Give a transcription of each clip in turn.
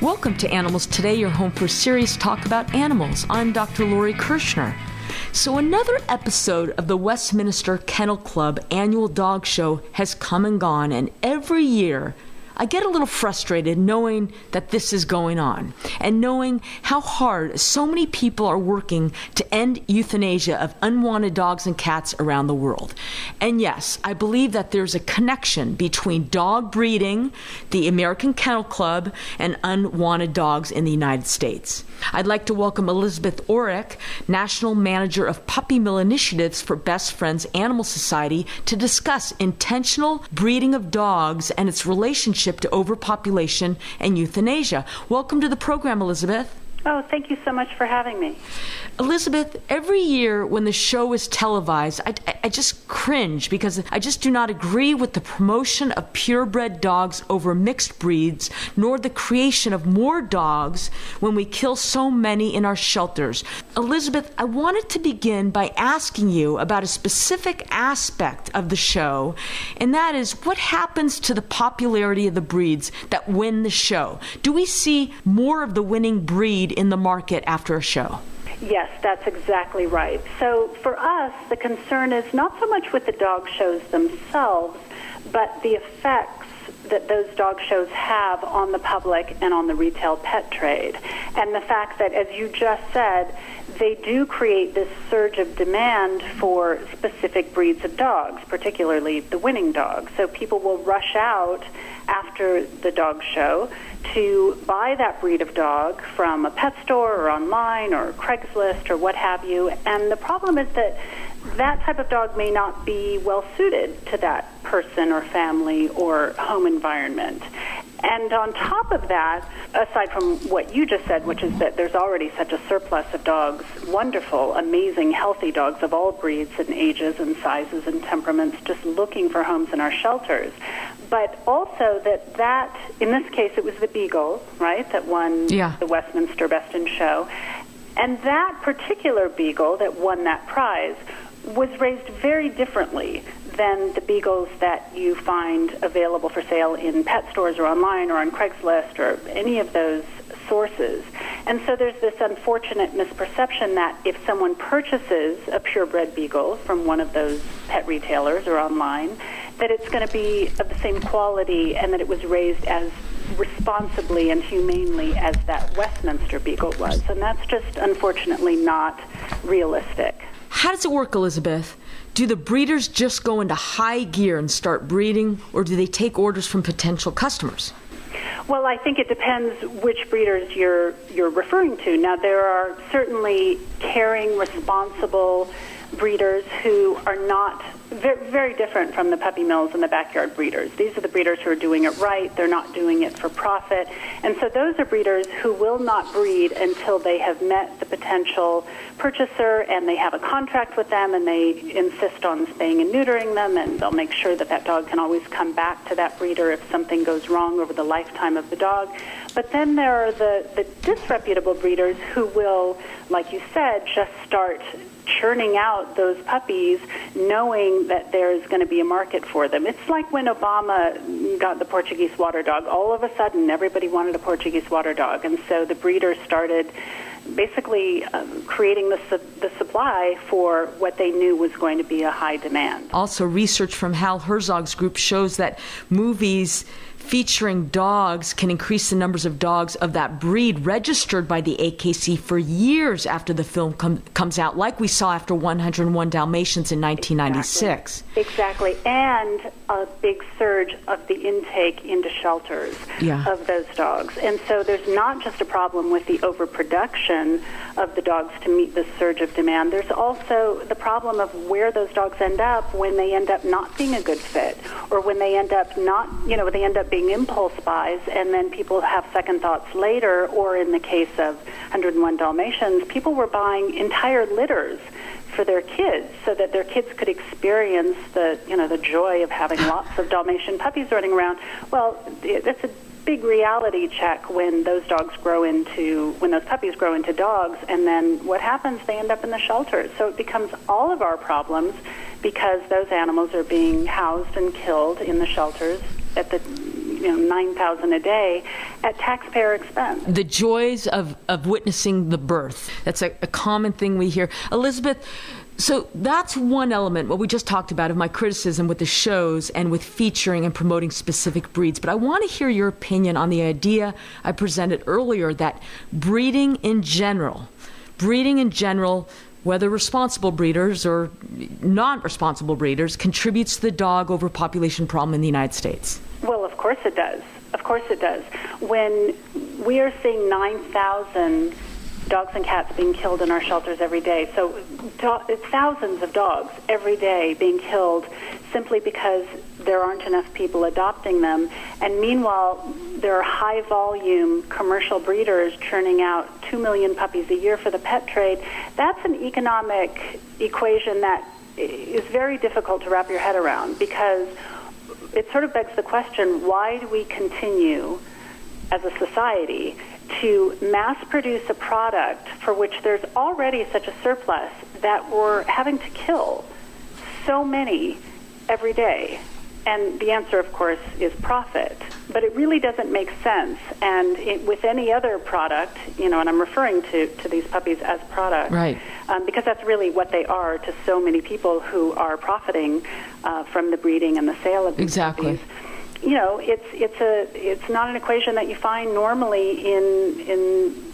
Welcome to Animals Today, your home for serious talk about animals. I'm Dr. Lori Kirschner. So, another episode of the Westminster Kennel Club annual dog show has come and gone, and every year I get a little frustrated knowing that this is going on and knowing how hard so many people are working to end euthanasia of unwanted dogs and cats around the world. And yes, I believe that there's a connection between dog breeding, the American Kennel Club, and unwanted dogs in the United States. I'd like to welcome Elizabeth Oreck, National Manager of Puppy Mill Initiatives for Best Friends Animal Society, to discuss intentional breeding of dogs and its relationship to overpopulation and euthanasia. Welcome to the program, Elizabeth. Oh, thank you so much for having me. Elizabeth, every year when the show is televised, I, I, just cringe because I just do not agree with the promotion of purebred dogs over mixed breeds, nor the creation of more dogs when we kill so many in our shelters. Elizabeth, I wanted to begin by asking you about a specific aspect of the show, and that is what happens to the popularity of the breeds that win the show? Do we see more of the winning breed? In the market after a show. Yes, that's exactly right. So for us, the concern is not so much with the dog shows themselves, but the effects that those dog shows have on the public and on the retail pet trade. And the fact that, as you just said, they do create this surge of demand for specific breeds of dogs, particularly the winning dogs. So people will rush out after the dog show to buy that breed of dog from a pet store or online or Craigslist or what have you. And the problem is that that type of dog may not be well suited to that person or family or home environment. And on top of that, aside from what you just said, which is that there's already such a surplus of dogs, wonderful, amazing, healthy dogs of all breeds and ages and sizes and temperaments, just looking for homes in our shelters. But also that that, in this case, it was the Beagle, right, that won yeah. the Westminster Best in Show. And that particular Beagle that won that prize was raised very differently than the beagles that you find available for sale in pet stores or online or on Craigslist or any of those sources. And so there's this unfortunate misperception that if someone purchases a purebred beagle from one of those pet retailers or online, that it's going to be of the same quality and that it was raised as responsibly and humanely as that Westminster beagle was. And that's just unfortunately not realistic. How does it work, Elizabeth? Do the breeders just go into high gear and start breeding, or do they take orders from potential customers? Well, I think it depends which breeders you're you're referring to. Now, there are certainly caring, responsible breeders who are not very, different from the puppy mills and the backyard breeders. These are the breeders who are doing it right. They're not doing it for profit. And so those are breeders who will not breed until they have met the potential purchaser and they have a contract with them and they insist on spaying and neutering them and they'll make sure that that dog can always come back to that breeder if something goes wrong over the lifetime of the dog. But then there are the, the disreputable breeders who will, like you said, just start churning out those puppies knowing that there's going to be a market for them. It's like when Obama got the Portuguese water dog. All of a sudden, everybody wanted a Portuguese water dog. And so the breeders started basically um, creating the, su- the supply for what they knew was going to be a high demand. Also, research from Hal Herzog's group shows that movies featuring dogs can increase the numbers of dogs of that breed registered by the AKC for years after the film com- comes out, like we saw after 101 Dalmatians in 1996. Exactly. exactly. And a big surge of the intake into shelters yeah. of those dogs. And so there's not just a problem with the overproduction of the dogs to meet this surge of demand, there's also the problem of where those dogs end up when they end up not being a good fit or when they end up not, you know, they end up being impulse buys, and then people have second thoughts later, or in the case of 101 Dalmatians, people were buying entire litters for their kids so that their kids could experience the you know the joy of having lots of Dalmatian puppies running around. Well, that's a big reality check when those dogs grow into when those puppies grow into dogs and then what happens they end up in the shelters so it becomes all of our problems because those animals are being housed and killed in the shelters at the you know, 9,000 a day at taxpayer expense. The joys of, of witnessing the birth. That's a, a common thing we hear. Elizabeth, so that's one element, what we just talked about, of my criticism with the shows and with featuring and promoting specific breeds. But I want to hear your opinion on the idea I presented earlier that breeding in general, breeding in general, whether responsible breeders or non responsible breeders, contributes to the dog overpopulation problem in the United States. Well, of course it does. Of course it does. When we are seeing 9,000 dogs and cats being killed in our shelters every day. So do- thousands of dogs every day being killed simply because there aren't enough people adopting them. And meanwhile, there are high volume commercial breeders churning out 2 million puppies a year for the pet trade. That's an economic equation that is very difficult to wrap your head around because it sort of begs the question why do we continue as a society to mass produce a product for which there's already such a surplus that we're having to kill so many every day? And the answer, of course, is profit. But it really doesn't make sense. And it, with any other product, you know, and I'm referring to, to these puppies as products, right? Um, because that's really what they are to so many people who are profiting uh, from the breeding and the sale of these exactly. puppies you know, it's it's a it's not an equation that you find normally in in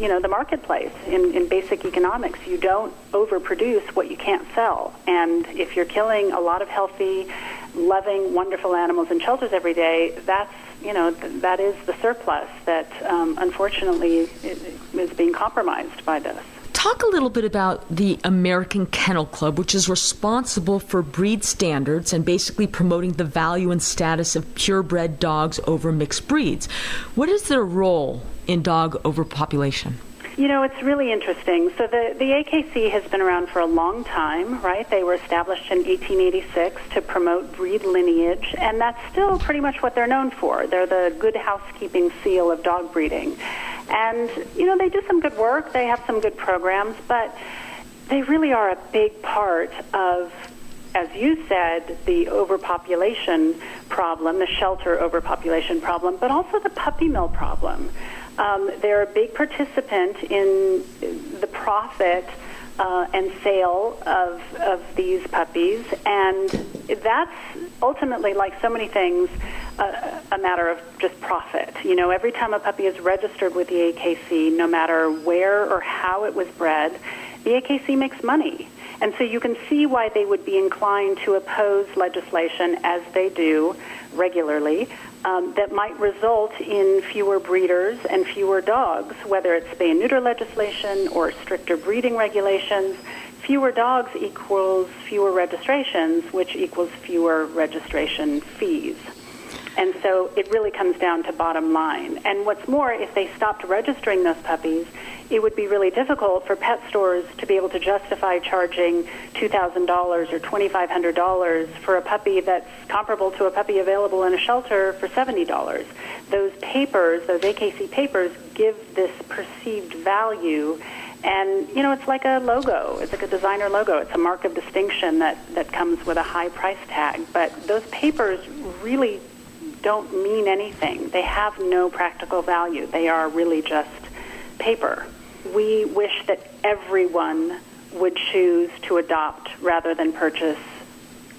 you know the marketplace in, in basic economics. You don't overproduce what you can't sell, and if you're killing a lot of healthy, loving, wonderful animals in shelters every day, that's you know th- that is the surplus that um, unfortunately is being compromised by this. Talk a little bit about the American Kennel Club, which is responsible for breed standards and basically promoting the value and status of purebred dogs over mixed breeds. What is their role in dog overpopulation? You know, it's really interesting. So the, the AKC has been around for a long time, right? They were established in 1886 to promote breed lineage, and that's still pretty much what they're known for. They're the good housekeeping seal of dog breeding. And, you know, they do some good work, they have some good programs, but they really are a big part of as you said, the overpopulation problem, the shelter overpopulation problem, but also the puppy mill problem. Um, they're a big participant in the profit uh, and sale of, of these puppies, and that's ultimately, like so many things, uh, a matter of just profit. You know, every time a puppy is registered with the AKC, no matter where or how it was bred, the AKC makes money. And so you can see why they would be inclined to oppose legislation, as they do regularly, um, that might result in fewer breeders and fewer dogs, whether it's spay and neuter legislation or stricter breeding regulations. Fewer dogs equals fewer registrations, which equals fewer registration fees. And so it really comes down to bottom line. And what's more, if they stopped registering those puppies, it would be really difficult for pet stores to be able to justify charging $2,000 or $2,500 for a puppy that's comparable to a puppy available in a shelter for $70. Those papers, those AKC papers, give this perceived value. And, you know, it's like a logo. It's like a designer logo. It's a mark of distinction that, that comes with a high price tag. But those papers really don't mean anything. They have no practical value. They are really just paper. We wish that everyone would choose to adopt rather than purchase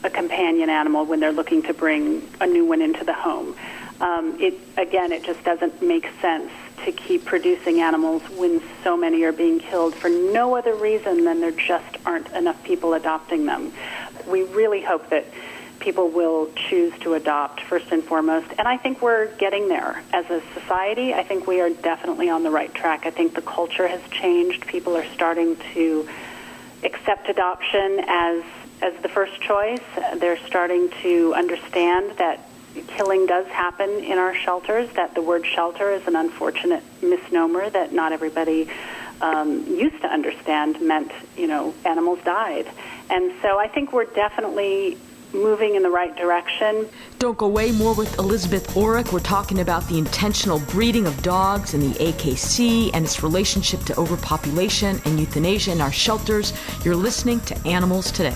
a companion animal when they're looking to bring a new one into the home. Um, it again, it just doesn't make sense to keep producing animals when so many are being killed for no other reason than there just aren't enough people adopting them. We really hope that people will choose to adopt first and foremost. And I think we're getting there as a society. I think we are definitely on the right track. I think the culture has changed. People are starting to accept adoption as as the first choice. They're starting to understand that killing does happen in our shelters. That the word shelter is an unfortunate misnomer that not everybody um, used to understand meant you know animals died. And so I think we're definitely moving in the right direction. Don't go away. More with Elizabeth Oreck. We're talking about the intentional breeding of dogs and the AKC and its relationship to overpopulation and euthanasia in our shelters. You're listening to Animals Today.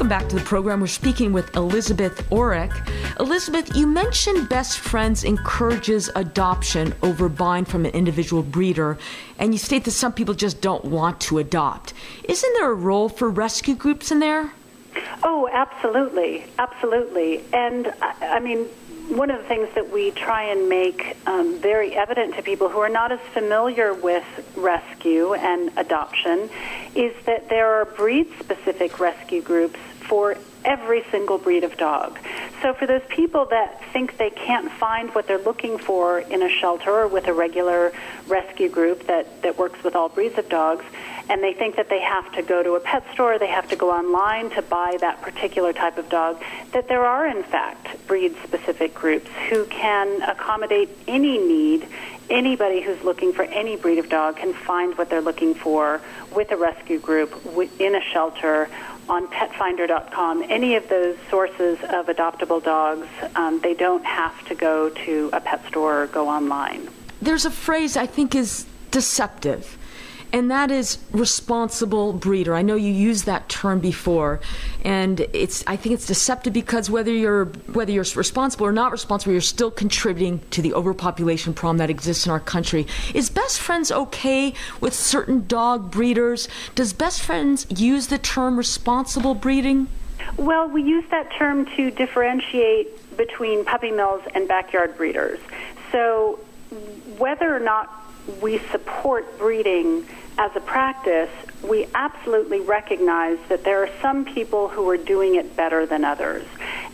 Welcome back to the program. We're speaking with Elizabeth Oreck. Elizabeth, you mentioned Best Friends encourages adoption over buying from an individual breeder, and you state that some people just don't want to adopt. Isn't there a role for rescue groups in there? Oh, absolutely, absolutely. And I, mean, one of the things that we try and make um, very evident to people who are not as familiar with rescue and adoption is that there are breed specific rescue groups for every single breed of dog. So for those people that think they can't find what they're looking for in a shelter or with a regular rescue group that, that works with all breeds of dogs, and they think that they have to go to a pet store, they have to go online to buy that particular type of dog, that there are in fact breed specific groups who can accommodate any need anybody who's looking for any breed of dog can find what they're looking for with a rescue group in a shelter on petfinder.com any of those sources of adoptable dogs um, they don't have to go to a pet store or go online. There's a phrase i think is deceptive and that is responsible breeder. I know you used that term before, and it's I think it's deceptive because whether you're whether you're responsible or not responsible, you're still contributing to the overpopulation problem that exists in our country. Is Best Friends okay with certain dog breeders? Does Best Friends use the term responsible breeding? Well, we use that term to differentiate between puppy mills and backyard breeders. So, whether or not we support breeding as a practice, we absolutely recognize that there are some people who are doing it better than others.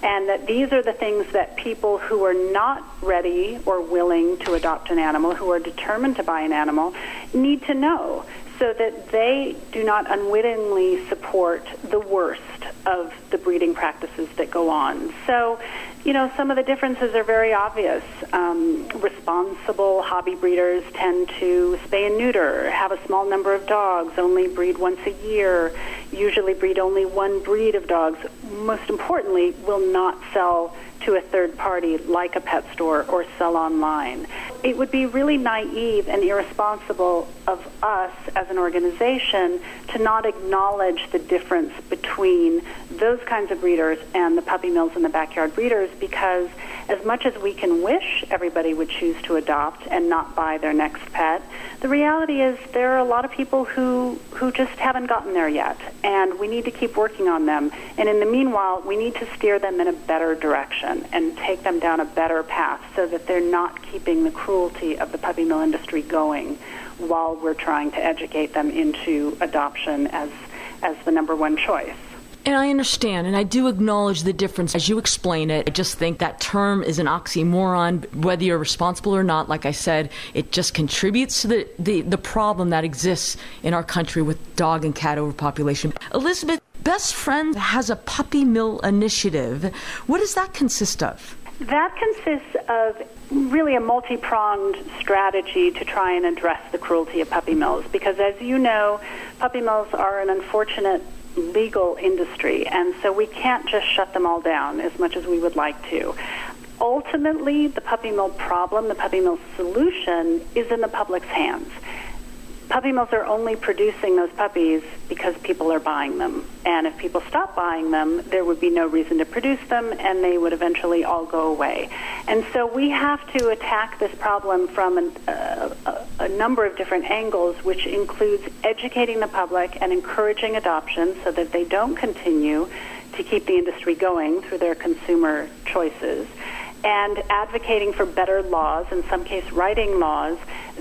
And that these are the things that people who are not ready or willing to adopt an animal, who are determined to buy an animal, need to know so that they do not unwittingly support the worst of the breeding practices that go on. So, you know, some of the differences are very obvious. Um, responsible hobby breeders tend to spay and neuter, have a small number of dogs, only breed once a year, usually breed only one breed of dogs. Most importantly, will not sell to a third party like a pet store or sell online. It would be really naive and irresponsible of us as an organization to not acknowledge the difference between those kinds of breeders and the puppy mills and the backyard breeders because as much as we can wish everybody would choose to adopt and not buy their next pet, the reality is there are a lot of people who who just haven't gotten there yet and we need to keep working on them. And in the meanwhile, we need to steer them in a better direction and take them down a better path so that they're not keeping the cruelty of the puppy mill industry going while we're trying to educate them into adoption as as the number one choice. And I understand, and I do acknowledge the difference as you explain it. I just think that term is an oxymoron, whether you're responsible or not. Like I said, it just contributes to the, the, the problem that exists in our country with dog and cat overpopulation. Elizabeth, Best Friend has a puppy mill initiative. What does that consist of? That consists of really a multi pronged strategy to try and address the cruelty of puppy mills. Because as you know, puppy mills are an unfortunate legal industry, and so we can't just shut them all down as much as we would like to. Ultimately, the puppy mill problem, the puppy mill solution, is in the public's hands puppy mills are only producing those puppies because people are buying them. And if people stop buying them, there would be no reason to produce them and they would eventually all go away. And so we have to attack this problem from an, uh, a, number of different angles, which includes educating the public and encouraging adoption so that they don't continue to keep the industry going through their consumer choices and advocating for better laws, in some case writing laws,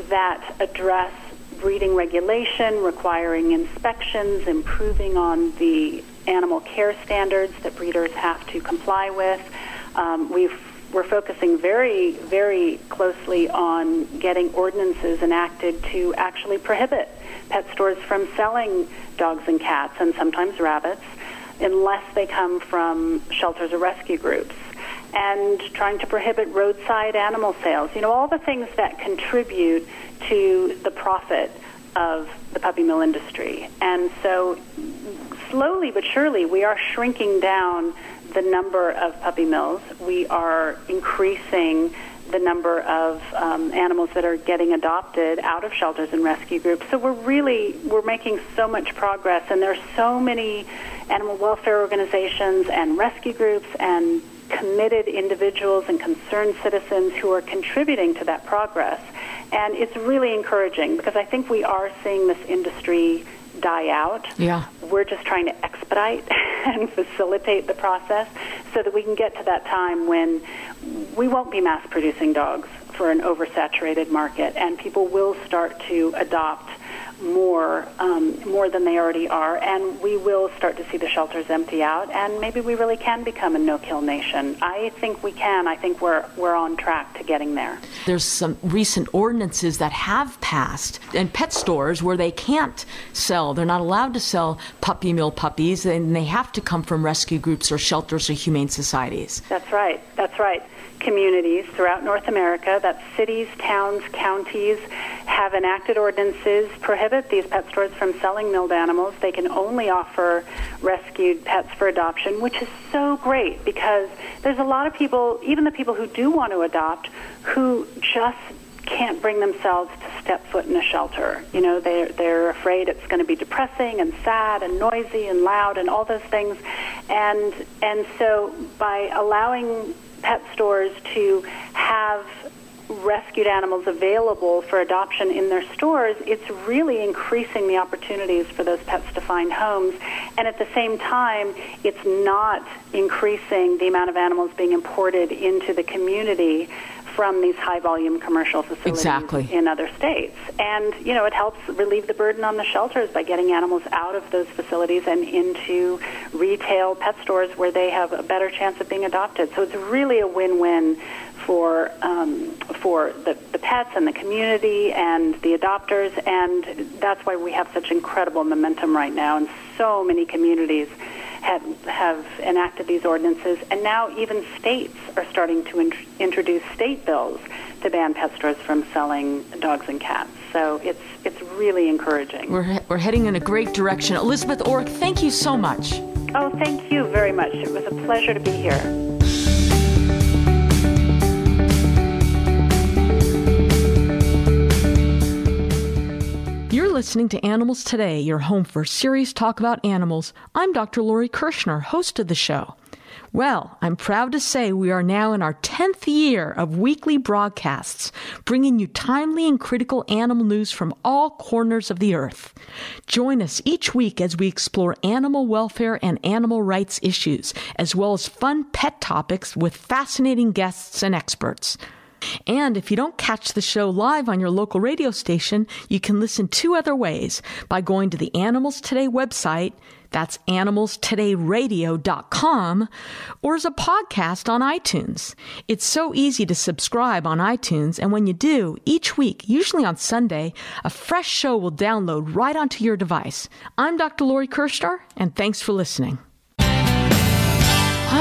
that address breeding regulation requiring inspections, improving on the animal care standards that breeders have to comply with. Um, we've we're focusing very, very closely on getting ordinances enacted to actually prohibit pet stores from selling dogs and cats and sometimes rabbits unless they come from shelters or rescue groups and trying to prohibit roadside animal sales. You know, all the things that contribute to the profit of the puppy mill industry. And so, slowly but surely, we are shrinking down the number of puppy mills. We are increasing the number of um, animals that are getting adopted out of shelters and rescue groups. So we're really we're making so much progress, and there are so many animal welfare organizations and rescue groups and committed individuals and concerned citizens who are contributing to that progress. And it's really encouraging because I think we are seeing this industry die out. Yeah. We're just trying to expedite and facilitate the process so that we can get to that time when we won't be mass producing dogs for an oversaturated market and people will start to adopt more um, more than they already are, and we will start to see the shelters empty out, and maybe we really can become a no-kill nation. I think we can. I think we're we're on track to getting there. There's some recent ordinances that have passed in pet stores where they can't sell. They're not allowed to sell puppy mill puppies, and they have to come from rescue groups or shelters or humane societies. That's right. That's right communities throughout North America, that cities, towns, counties have enacted ordinances prohibit these pet stores from selling milled animals. They can only offer rescued pets for adoption, which is so great because there's a lot of people, even the people who do want to adopt, who just can't bring themselves to step foot in a shelter. You know, they're they're afraid it's going to be depressing and sad and noisy and loud and all those things, and and so by allowing pet stores to have rescued animals available for adoption in their stores, it's really increasing the opportunities for those pets to find homes. And at the same time, it's not increasing the amount of animals being imported into the community from these high volume commercial facilities exactly. in other states. And, you know, it helps relieve the burden on the shelters by getting animals out of those facilities and into retail pet stores where they have a better chance of being adopted. So it's really a win win for um, for the, the pets and the community and the adopters, and that's why we have such incredible momentum right now, and so many communities have, have enacted these ordinances, and now even states are starting to in- introduce state bills to ban pet stores from selling dogs and cats. So it's it's really encouraging. We're, he- we're heading in a great direction. Elizabeth Oreck, thank you so much. Oh, thank you very much. It was a pleasure to be here. Listening to Animals Today, your home for serious talk about animals. I'm Dr. Lori Kirschner, host of the show. Well, I'm proud to say we are now in our 10th year of weekly broadcasts, bringing you timely and critical animal news from all corners of the earth. Join us each week as we explore animal welfare and animal rights issues, as well as fun pet topics with fascinating guests and experts. And if you don't catch the show live on your local radio station, you can listen two other ways by going to the Animals Today website. That's animalstodayradio.com or as a podcast on iTunes. It's so easy to subscribe on iTunes, and when you do, each week, usually on Sunday, a fresh show will download right onto your device. I'm Dr. Lori Kirschner, and thanks for listening.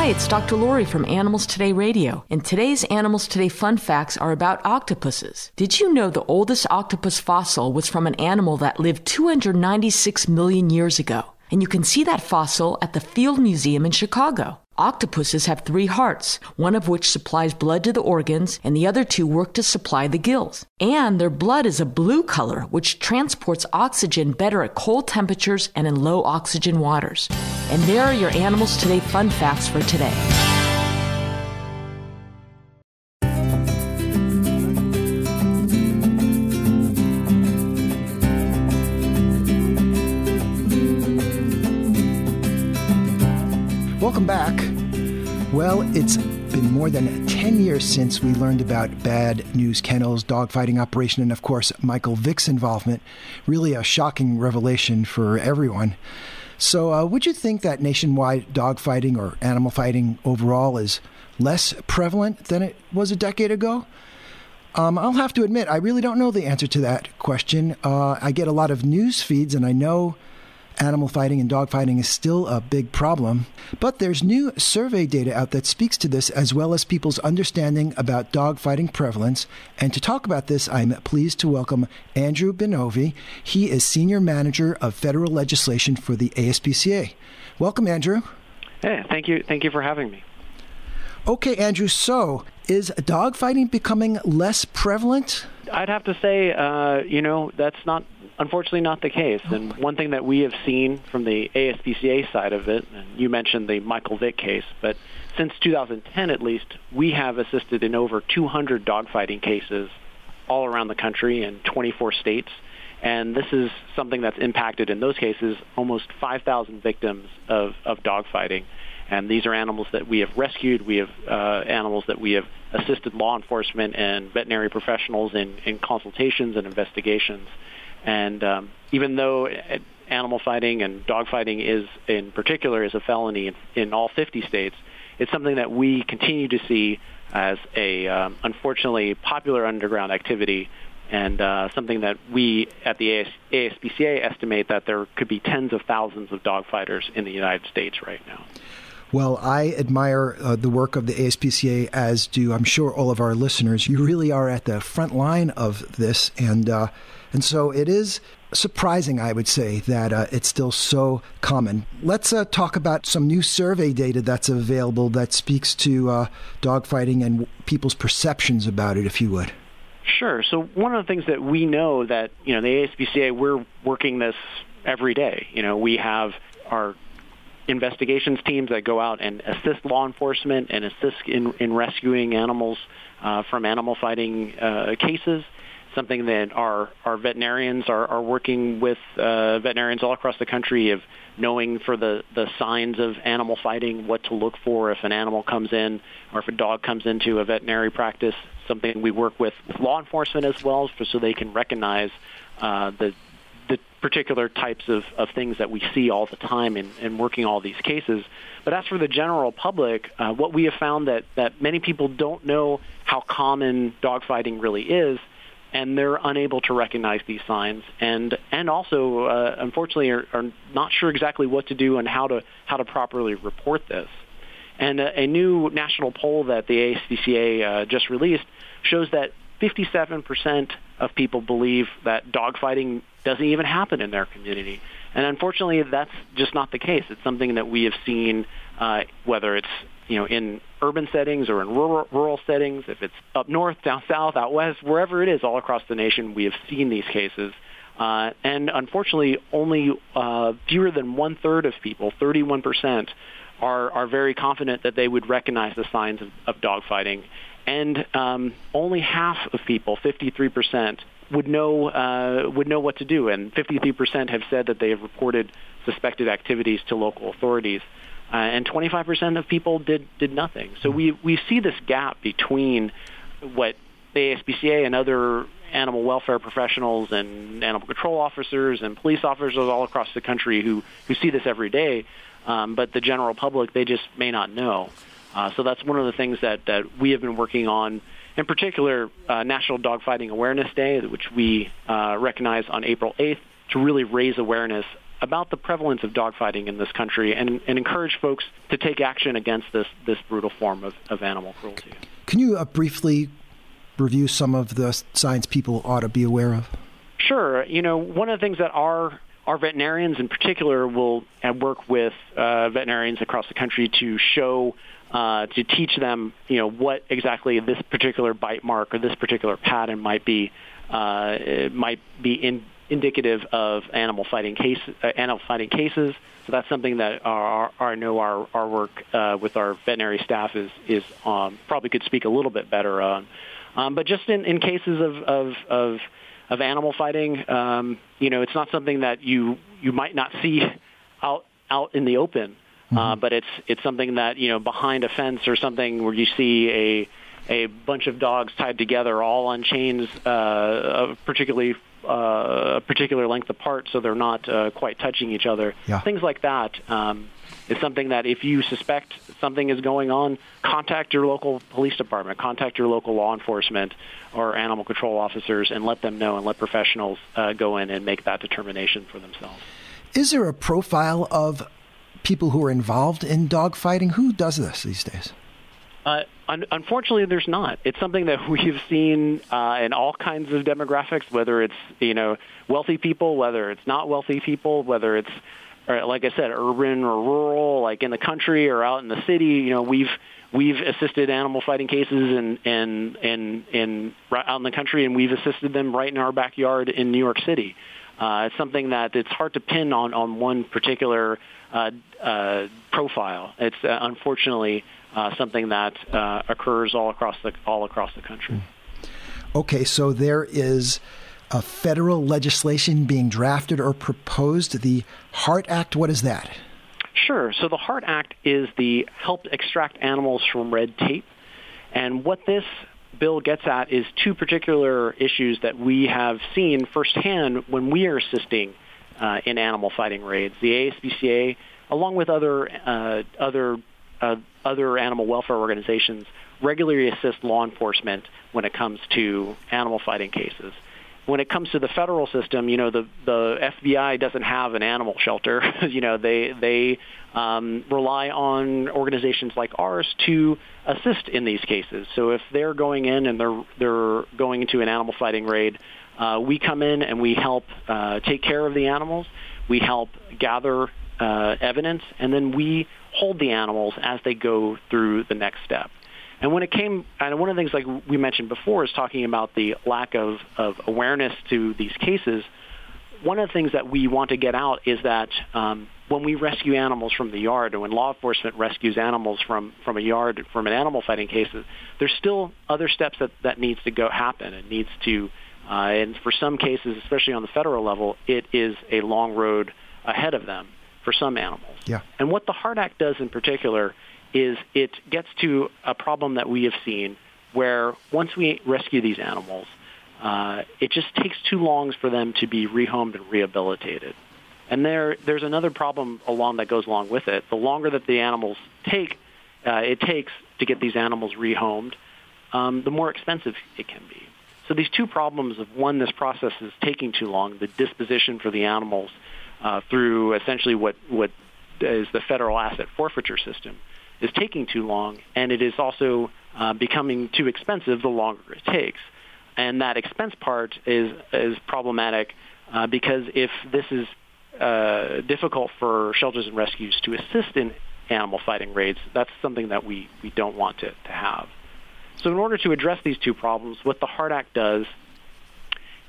Hi, it's Dr. Lori from Animals Today Radio, and today's Animals Today fun facts are about octopuses. Did you know the oldest octopus fossil was from an animal that lived 296 million years ago? And you can see that fossil at the Field Museum in Chicago. Octopuses have three hearts, one of which supplies blood to the organs, and the other two work to supply the gills. And their blood is a blue color, which transports oxygen better at cold temperatures and in low oxygen waters. And there are your Animals Today fun facts for today. Welcome back. Well, it's been more than 10 years since we learned about Bad Newz Kennels, dogfighting operation, and of course, Michael Vick's involvement. Really a shocking revelation for everyone. So, uh, would you think that nationwide dogfighting or animal fighting overall is less prevalent than it was a decade ago? Um, I'll have to admit, I really don't know the answer to that question. Uh, I get a lot of news feeds, and I know animal fighting and dog fighting is still a big problem. But there's new survey data out that speaks to this, as well as people's understanding about dog fighting prevalence. And to talk about this, I'm pleased to welcome Andrew Benovi. He is Senior Manager of Federal Legislation for the ASPCA. Welcome, Andrew. Hey, thank you. Thank you for having me. Okay, Andrew. So, is dog fighting becoming less prevalent? I'd have to say, uh, you know, that's not unfortunately not the case. And one thing that we have seen from the ASPCA side of it, and you mentioned the Michael Vick case, but since 2010 at least, we have assisted in over 200 dogfighting cases all around the country in 24 states. And this is something that's impacted in those cases almost 5,000 victims of, of dogfighting. And these are animals that we have rescued. We have uh, animals that we have assisted law enforcement and veterinary professionals in, in consultations and investigations. And um, even though animal fighting and dog fighting is, in particular, is a felony in, in all 50 states, it's something that we continue to see as a um, unfortunately popular underground activity and uh, something that we at the AS- ASPCA estimate that there could be tens of thousands of dog fighters in the United States right now. Well, I admire uh, the work of the ASPCA, as do I'm sure all of our listeners. You really are at the front line of this, and uh, and so it is surprising, I would say, that uh, it's still so common. Let's uh, talk about some new survey data that's available that speaks to uh, dogfighting and people's perceptions about it, if you would. Sure. So one of the things that we know that you know the ASPCA we're working this every day. You know we have our investigations teams that go out and assist law enforcement and assist in, in rescuing animals uh, from animal fighting uh, cases. Something that our, our veterinarians are, are working with uh, veterinarians all across the country of knowing for the, the signs of animal fighting, what to look for if an animal comes in or if a dog comes into a veterinary practice. Something we work with, with law enforcement as well, for, so they can recognize uh, the the particular types of, of things that we see all the time in, in working all these cases. But as for the general public, uh, what we have found that, that many people don't know how common dogfighting really is, and they're unable to recognize these signs, and and also, uh, unfortunately, are, are not sure exactly what to do and how to how to properly report this. And a, a new national poll that the ASPCA uh, just released shows that 57% of people believe that dogfighting doesn't even happen in their community. And unfortunately, that's just not the case. It's something that we have seen, uh, whether it's you know in urban settings or in rural, rural settings, if it's up north, down south, out west, wherever it is, all across the nation, we have seen these cases. Uh, and unfortunately, only uh, fewer than one third of people, 31 percent, are are very confident that they would recognize the signs of, of dogfighting and um, only half of people, 53 percent, would know uh, would know what to do, and 53 percent have said that they have reported suspected activities to local authorities, uh, and 25 percent of people did did nothing. So we we see this gap between what the ASPCA and other animal welfare professionals and animal control officers and police officers all across the country who who see this every day, um, but the general public they just may not know. Uh, so that's one of the things that, that we have been working on. In particular, uh, National Dogfighting Awareness Day, which we uh, recognize on April 8th, to really raise awareness about the prevalence of dogfighting in this country and, and encourage folks to take action against this, this brutal form of, of animal cruelty. Can you uh, briefly review some of the signs people ought to be aware of? Sure. You know, one of the things that our our veterinarians in particular will uh, work with uh, veterinarians across the country to show uh, to teach them, you know, what exactly this particular bite mark or this particular pattern might be, uh, might be in, indicative of animal fighting uh, animal fighting cases. So that's something that our, our I know our our work uh, with our veterinary staff is is um, probably could speak a little bit better on. Um, but just in, in cases of of, of of animal fighting, um, you know, it's not something that you you might not see out out in the open. Uh, mm-hmm. Uh, but it's it's something that you know behind a fence or something where you see a a bunch of dogs tied together, all on chains, uh, particularly uh, a particular length apart, so they're not uh, quite touching each other. Yeah. Things like that. Um, is something that if you suspect something is going on, contact your local police department, contact your local law enforcement or animal control officers, and let them know and let professionals uh, go in and make that determination for themselves. Is there a profile of people who are involved in dogfighting? Who does this these days? Uh, un- unfortunately, there's not. It's something that we've seen uh, in all kinds of demographics, whether it's you know wealthy people, whether it's not wealthy people, whether it's or, like I said, urban or rural, like in the country or out in the city. You know, we've we've assisted animal fighting cases in in in, in out in the country, and we've assisted them right in our backyard in New York City. Uh, it's something that it's hard to pin on on one particular profile. It's uh, unfortunately uh, something that uh, occurs all across the all across the country. Okay, so there is a federal legislation being drafted or proposed. The HEART Act. What is that? Sure. So the HEART Act is the Help Extract Animals from Red Tape, and what this bill gets at is two particular issues that we have seen firsthand when we are assisting uh, in animal fighting raids. The ASPCA, along with other uh, other uh, other animal welfare organizations regularly assist law enforcement when it comes to animal fighting cases. When it comes to the federal system, you know the the FBI doesn't have an animal shelter. you know they they um, rely on organizations like ours to assist in these cases. So if they're going in and they're they're going into an animal fighting raid, uh, we come in and we help uh, take care of the animals. We help gather uh, evidence, and then we hold the animals as they go through the next step. And when it came, and one of the things like we mentioned before is talking about the lack of, of awareness to these cases. One of the things that we want to get out is that um, when we rescue animals from the yard, or when law enforcement rescues animals from, from a yard, from an animal fighting case, there's still other steps that, that needs to go happen. It needs to, and for some cases, especially on the federal level, it is a long road ahead of them for some animals. Yeah. And what the HEART Act does in particular is it gets to a problem that we have seen where once we rescue these animals, uh, it just takes too long for them to be rehomed and rehabilitated. And there, there's another problem along that goes along with it. The longer that the animals take, uh, it takes to get these animals rehomed, um, the more expensive it can be. So these two problems of one, this process is taking too long, the disposition for the animals, uh, through essentially what, what is the federal asset forfeiture system is taking too long, and it is also uh, becoming too expensive the longer it takes. And that expense part is is problematic uh, because if this is uh, difficult for shelters and rescues to assist in animal fighting raids, that's something that we, we don't want to, to have. So in order to address these two problems, what the HEART Act does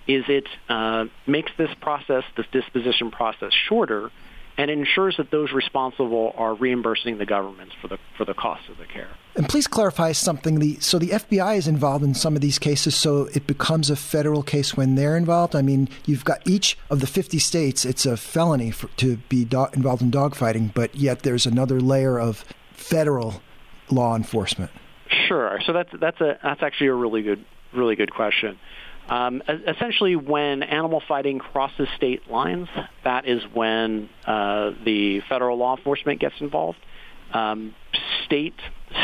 is it uh, makes this process, this disposition process, shorter, and ensures that those responsible are reimbursing the governments for the for the cost of the care. And please clarify something. The, so the FBI is involved in some of these cases, so it becomes a federal case when they're involved. I mean, you've got each of the 50 states; it's a felony for, to be do- involved in dogfighting, but yet there's another layer of federal law enforcement. Sure. So that's that's a that's actually a really good really good question. Um, essentially, when animal fighting crosses state lines, that is when uh, the federal law enforcement gets involved. Um, state,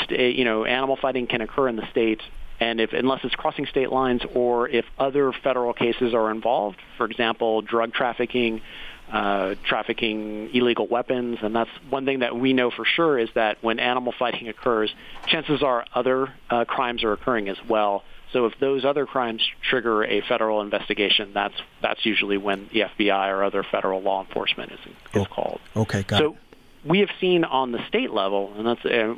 st- you know, animal fighting can occur in the state, and if unless it's crossing state lines or if other federal cases are involved, for example, drug trafficking, uh, trafficking illegal weapons, and that's one thing that we know for sure is that when animal fighting occurs, chances are other uh, crimes are occurring as well. So if those other crimes trigger a federal investigation, that's that's usually when the FBI or other federal law enforcement is, is oh, called. Okay, got so it. we have seen on the state level, and that's uh,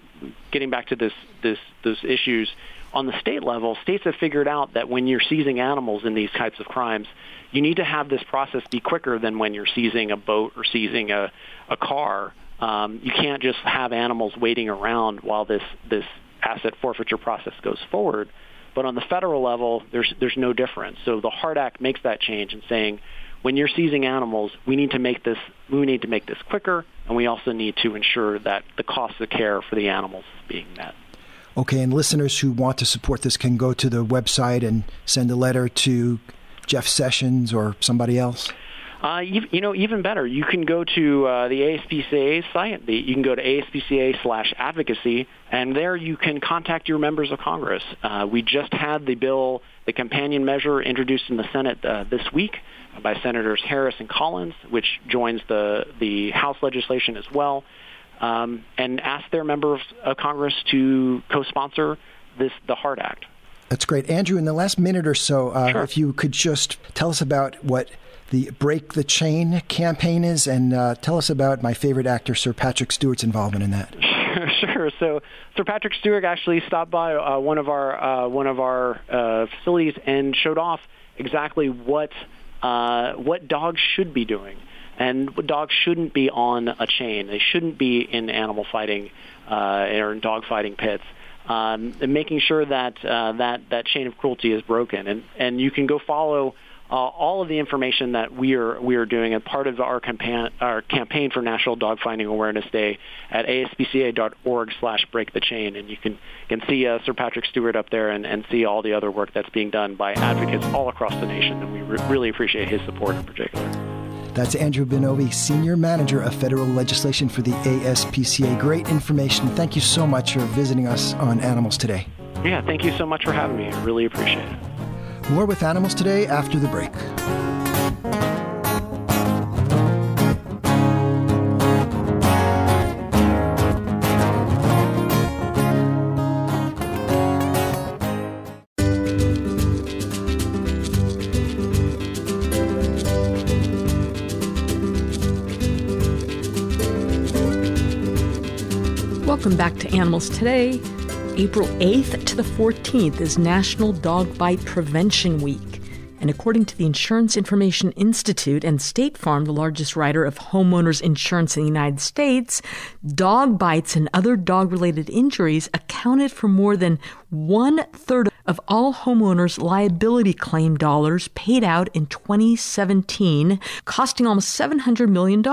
getting back to this this those issues on the state level. States have figured out that when you're seizing animals in these types of crimes, you need to have this process be quicker than when you're seizing a boat or seizing a a car. Um, you can't just have animals waiting around while this this asset forfeiture process goes forward but on the federal level, there's there's no difference. So the HEART Act makes that change and saying, when you're seizing animals, we need to make this we need to make this quicker, and we also need to ensure that the cost of care for the animals is being met. Okay, and listeners who want to support this can go to the website and send a letter to Jeff Sessions or somebody else. Uh, you, you, know, even better, you can go to uh, the ASPCA site. The, you can go to ASPCA slash advocacy, and there you can contact your members of Congress. Uh, we just had the bill, the companion measure, introduced in the Senate uh, this week by Senators Harris and Collins, which joins the, the House legislation as well, um, and ask their members of Congress to co-sponsor this the HEART Act. That's great. Andrew, in the last minute or so, uh, sure. if you could just tell us about what the Break the Chain campaign is, and uh, tell us about my favorite actor, Sir Patrick Stewart's involvement in that. Sure. So Sir Patrick Stewart actually stopped by uh, one of our uh, one of our uh, facilities and showed off exactly what uh, what dogs should be doing, and dogs shouldn't be on a chain. They shouldn't be in animal fighting uh, or in dog fighting pits. Um, and making sure that uh, that that chain of cruelty is broken, and and you can go follow uh, all of the information that we are we are doing as part of our campaign our campaign for National Dogfighting Awareness Day at aspca.org/slash break the chain, and you can can see uh, Sir Patrick Stewart up there and, and see all the other work that's being done by advocates all across the nation, and we re- really appreciate his support in particular. That's Andrew Binovi, Senior Manager of Federal Legislation for the ASPCA. Great information. Thank you so much for visiting us on Animals Today. Yeah, thank you so much for having me. I really appreciate it. More with Animals Today after the break. Welcome back to Animals Today. April 8th to the 14th is National Dog Bite Prevention Week. And according to the Insurance Information Institute and State Farm, the largest writer of homeowners insurance in the United States, dog bites and other dog related injuries accounted for more than one third of all homeowners' liability claim dollars paid out in 2017, costing almost $700 million.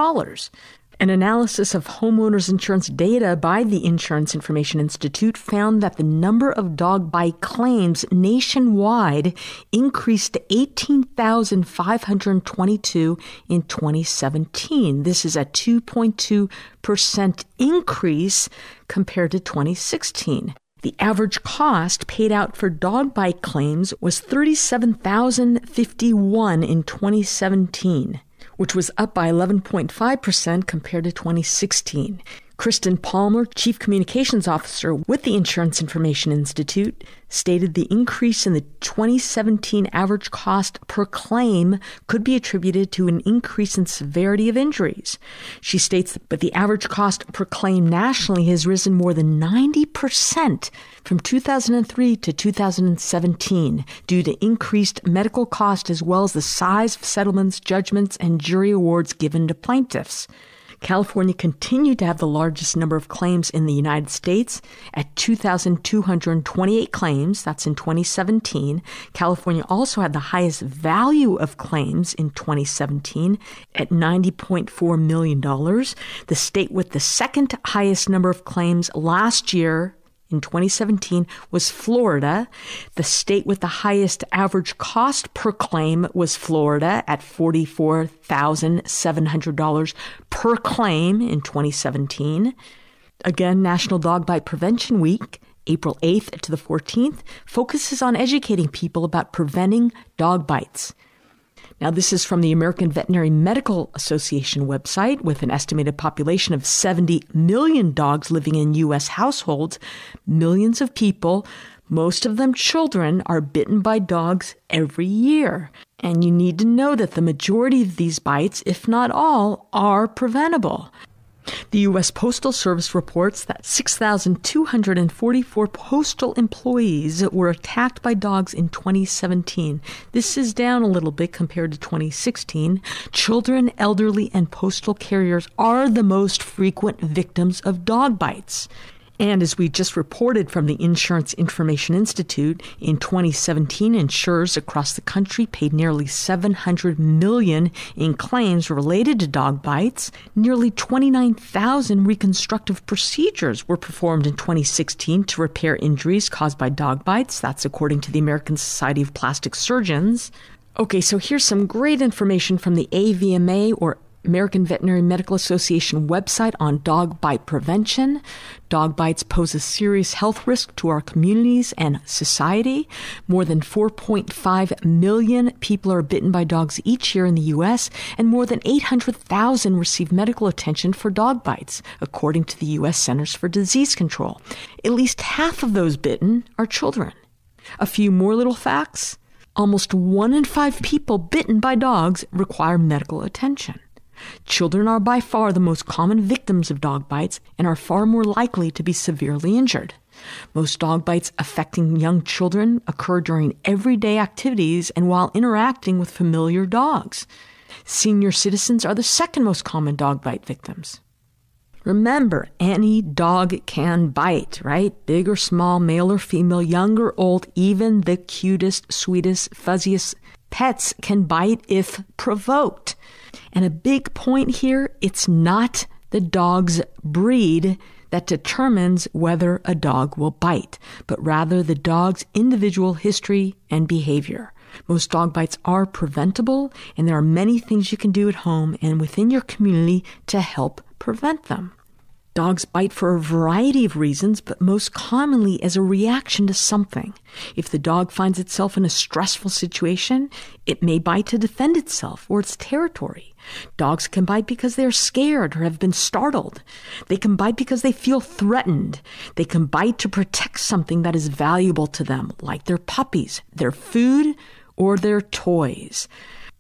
An analysis of homeowners insurance data by the Insurance Information Institute found that the number of dog bite claims nationwide increased to 18,522 in 2017. This is a 2.2% increase compared to 2016. The average cost paid out for dog bite claims was 37,051 in 2017 which was up by 11.5% compared to 2016. Kristen Palmer, Chief Communications Officer with the Insurance Information Institute, stated the increase in the 2017 average cost per claim could be attributed to an increase in severity of injuries. She states that the average cost per claim nationally has risen more than 90% from 2003 to 2017 due to increased medical cost as well as the size of settlements, judgments, and jury awards given to plaintiffs. California continued to have the largest number of claims in the United States at 2,228 claims. That's in 2017. California also had the highest value of claims in 2017 at $90.4 million. The state with the second highest number of claims last year in 2017 was Florida. The state with the highest average cost per claim was Florida at $44,700 per claim in 2017. Again, National Dog Bite Prevention Week, April 8th to the 14th, focuses on educating people about preventing dog bites. Now, this is from the American Veterinary Medical Association website with an estimated population of 70 million dogs living in U.S. households. Millions of people, most of them children, are bitten by dogs every year. And you need to know that the majority of these bites, if not all, are preventable. The U.S. Postal Service reports that 6,244 postal employees were attacked by dogs in 2017. This is down a little bit compared to 2016. Children, elderly, and postal carriers are the most frequent victims of dog bites. And as we just reported from the Insurance Information Institute, in 2017, insurers across the country paid nearly 700 million in claims related to dog bites. Nearly 29,000 reconstructive procedures were performed in 2016 to repair injuries caused by dog bites. That's according to the American Society of Plastic Surgeons. Okay, so here's some great information from the AVMA or American Veterinary Medical Association website on dog bite prevention. Dog bites pose a serious health risk to our communities and society. More than 4.5 million people are bitten by dogs each year in the U.S., and more than 800,000 receive medical attention for dog bites, according to the U.S. Centers for Disease Control. At least half of those bitten are children. A few more little facts. Almost one in five people bitten by dogs require medical attention. Children are by far the most common victims of dog bites and are far more likely to be severely injured. Most dog bites affecting young children occur during everyday activities and while interacting with familiar dogs. Senior citizens are the second most common dog bite victims. Remember, any dog can bite, right? Big or small, male or female, young or old, even the cutest, sweetest, fuzziest pets can bite if provoked. And a big point here it's not the dog's breed that determines whether a dog will bite, but rather the dog's individual history and behavior. Most dog bites are preventable, and there are many things you can do at home and within your community to help prevent them. Dogs bite for a variety of reasons, but most commonly as a reaction to something. If the dog finds itself in a stressful situation, it may bite to defend itself or its territory. Dogs can bite because they are scared or have been startled. They can bite because they feel threatened. They can bite to protect something that is valuable to them, like their puppies, their food, or their toys.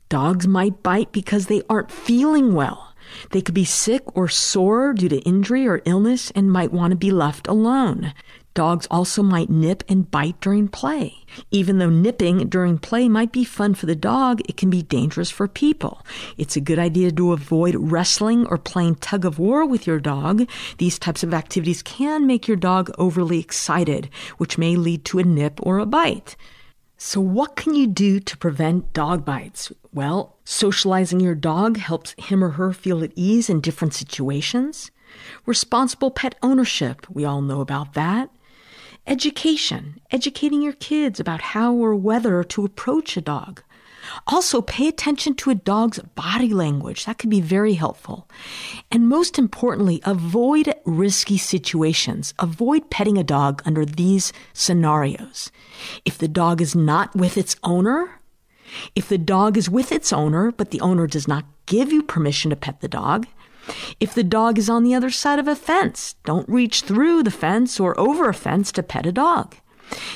Dogs might bite because they aren't feeling well. They could be sick or sore due to injury or illness and might want to be left alone. Dogs also might nip and bite during play. Even though nipping during play might be fun for the dog, it can be dangerous for people. It's a good idea to avoid wrestling or playing tug of war with your dog. These types of activities can make your dog overly excited, which may lead to a nip or a bite. So, what can you do to prevent dog bites? Well, socializing your dog helps him or her feel at ease in different situations. Responsible pet ownership, we all know about that. Education, educating your kids about how or whether to approach a dog. Also, pay attention to a dog's body language. That can be very helpful. And most importantly, avoid risky situations. Avoid petting a dog under these scenarios. If the dog is not with its owner, if the dog is with its owner, but the owner does not give you permission to pet the dog, if the dog is on the other side of a fence, don't reach through the fence or over a fence to pet a dog.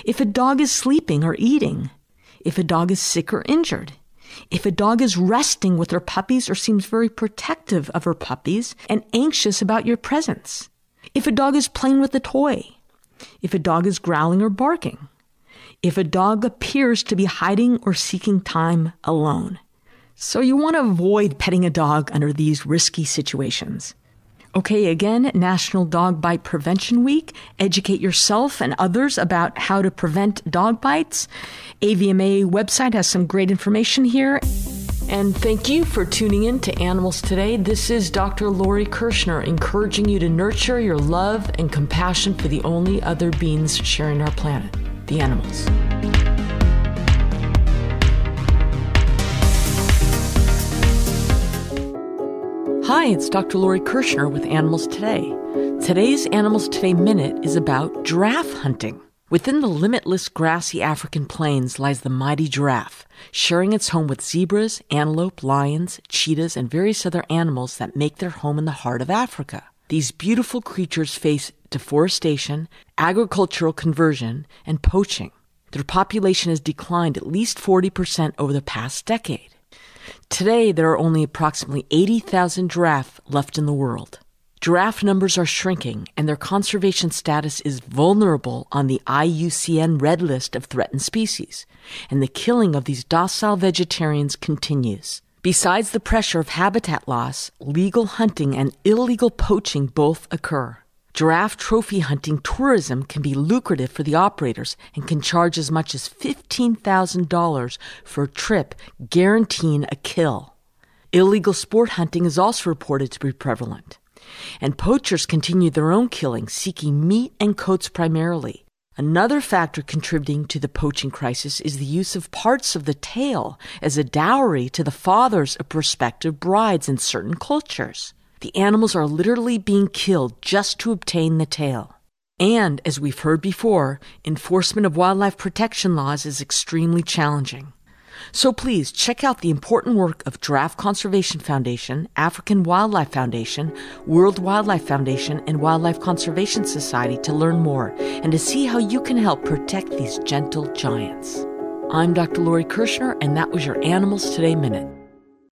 If a dog is sleeping or eating, if a dog is sick or injured, if a dog is resting with her puppies or seems very protective of her puppies and anxious about your presence, if a dog is playing with a toy, if a dog is growling or barking, if a dog appears to be hiding or seeking time alone. So you want to avoid petting a dog under these risky situations. Okay, again, National Dog Bite Prevention Week. Educate yourself and others about how to prevent dog bites. AVMA website has some great information here. And thank you for tuning in to Animals Today. This is Dr. Lori Kirschner encouraging you to nurture your love and compassion for the only other beings sharing our planet, the animals. Hi, it's Dr. Lori Kirschner with Animals Today. Today's Animals Today Minute is about giraffe hunting. Within the limitless grassy African plains lies the mighty giraffe, sharing its home with zebras, antelope, lions, cheetahs, and various other animals that make their home in the heart of Africa. These beautiful creatures face deforestation, agricultural conversion, and poaching. Their population has declined at least 40% over the past decade. Today, there are only approximately 80,000 giraffe left in the world. Giraffe numbers are shrinking, and their conservation status is vulnerable on the IUCN Red List of threatened species, and the killing of these docile vegetarians continues. Besides the pressure of habitat loss, legal hunting and illegal poaching both occur. Giraffe trophy hunting tourism can be lucrative for the operators and can charge as much as $15,000 for a trip, guaranteeing a kill. Illegal sport hunting is also reported to be prevalent. And poachers continue their own killing, seeking meat and coats primarily. Another factor contributing to the poaching crisis is the use of parts of the tail as a dowry to the fathers of prospective brides in certain cultures. The animals are literally being killed just to obtain the tail. And, as we've heard before, enforcement of wildlife protection laws is extremely challenging. So please check out the important work of Giraffe Conservation Foundation, African Wildlife Foundation, World Wildlife Foundation, and Wildlife Conservation Society to learn more and to see how you can help protect these gentle giants. I'm Dr. Lori Kirschner, and that was your Animals Today Minute.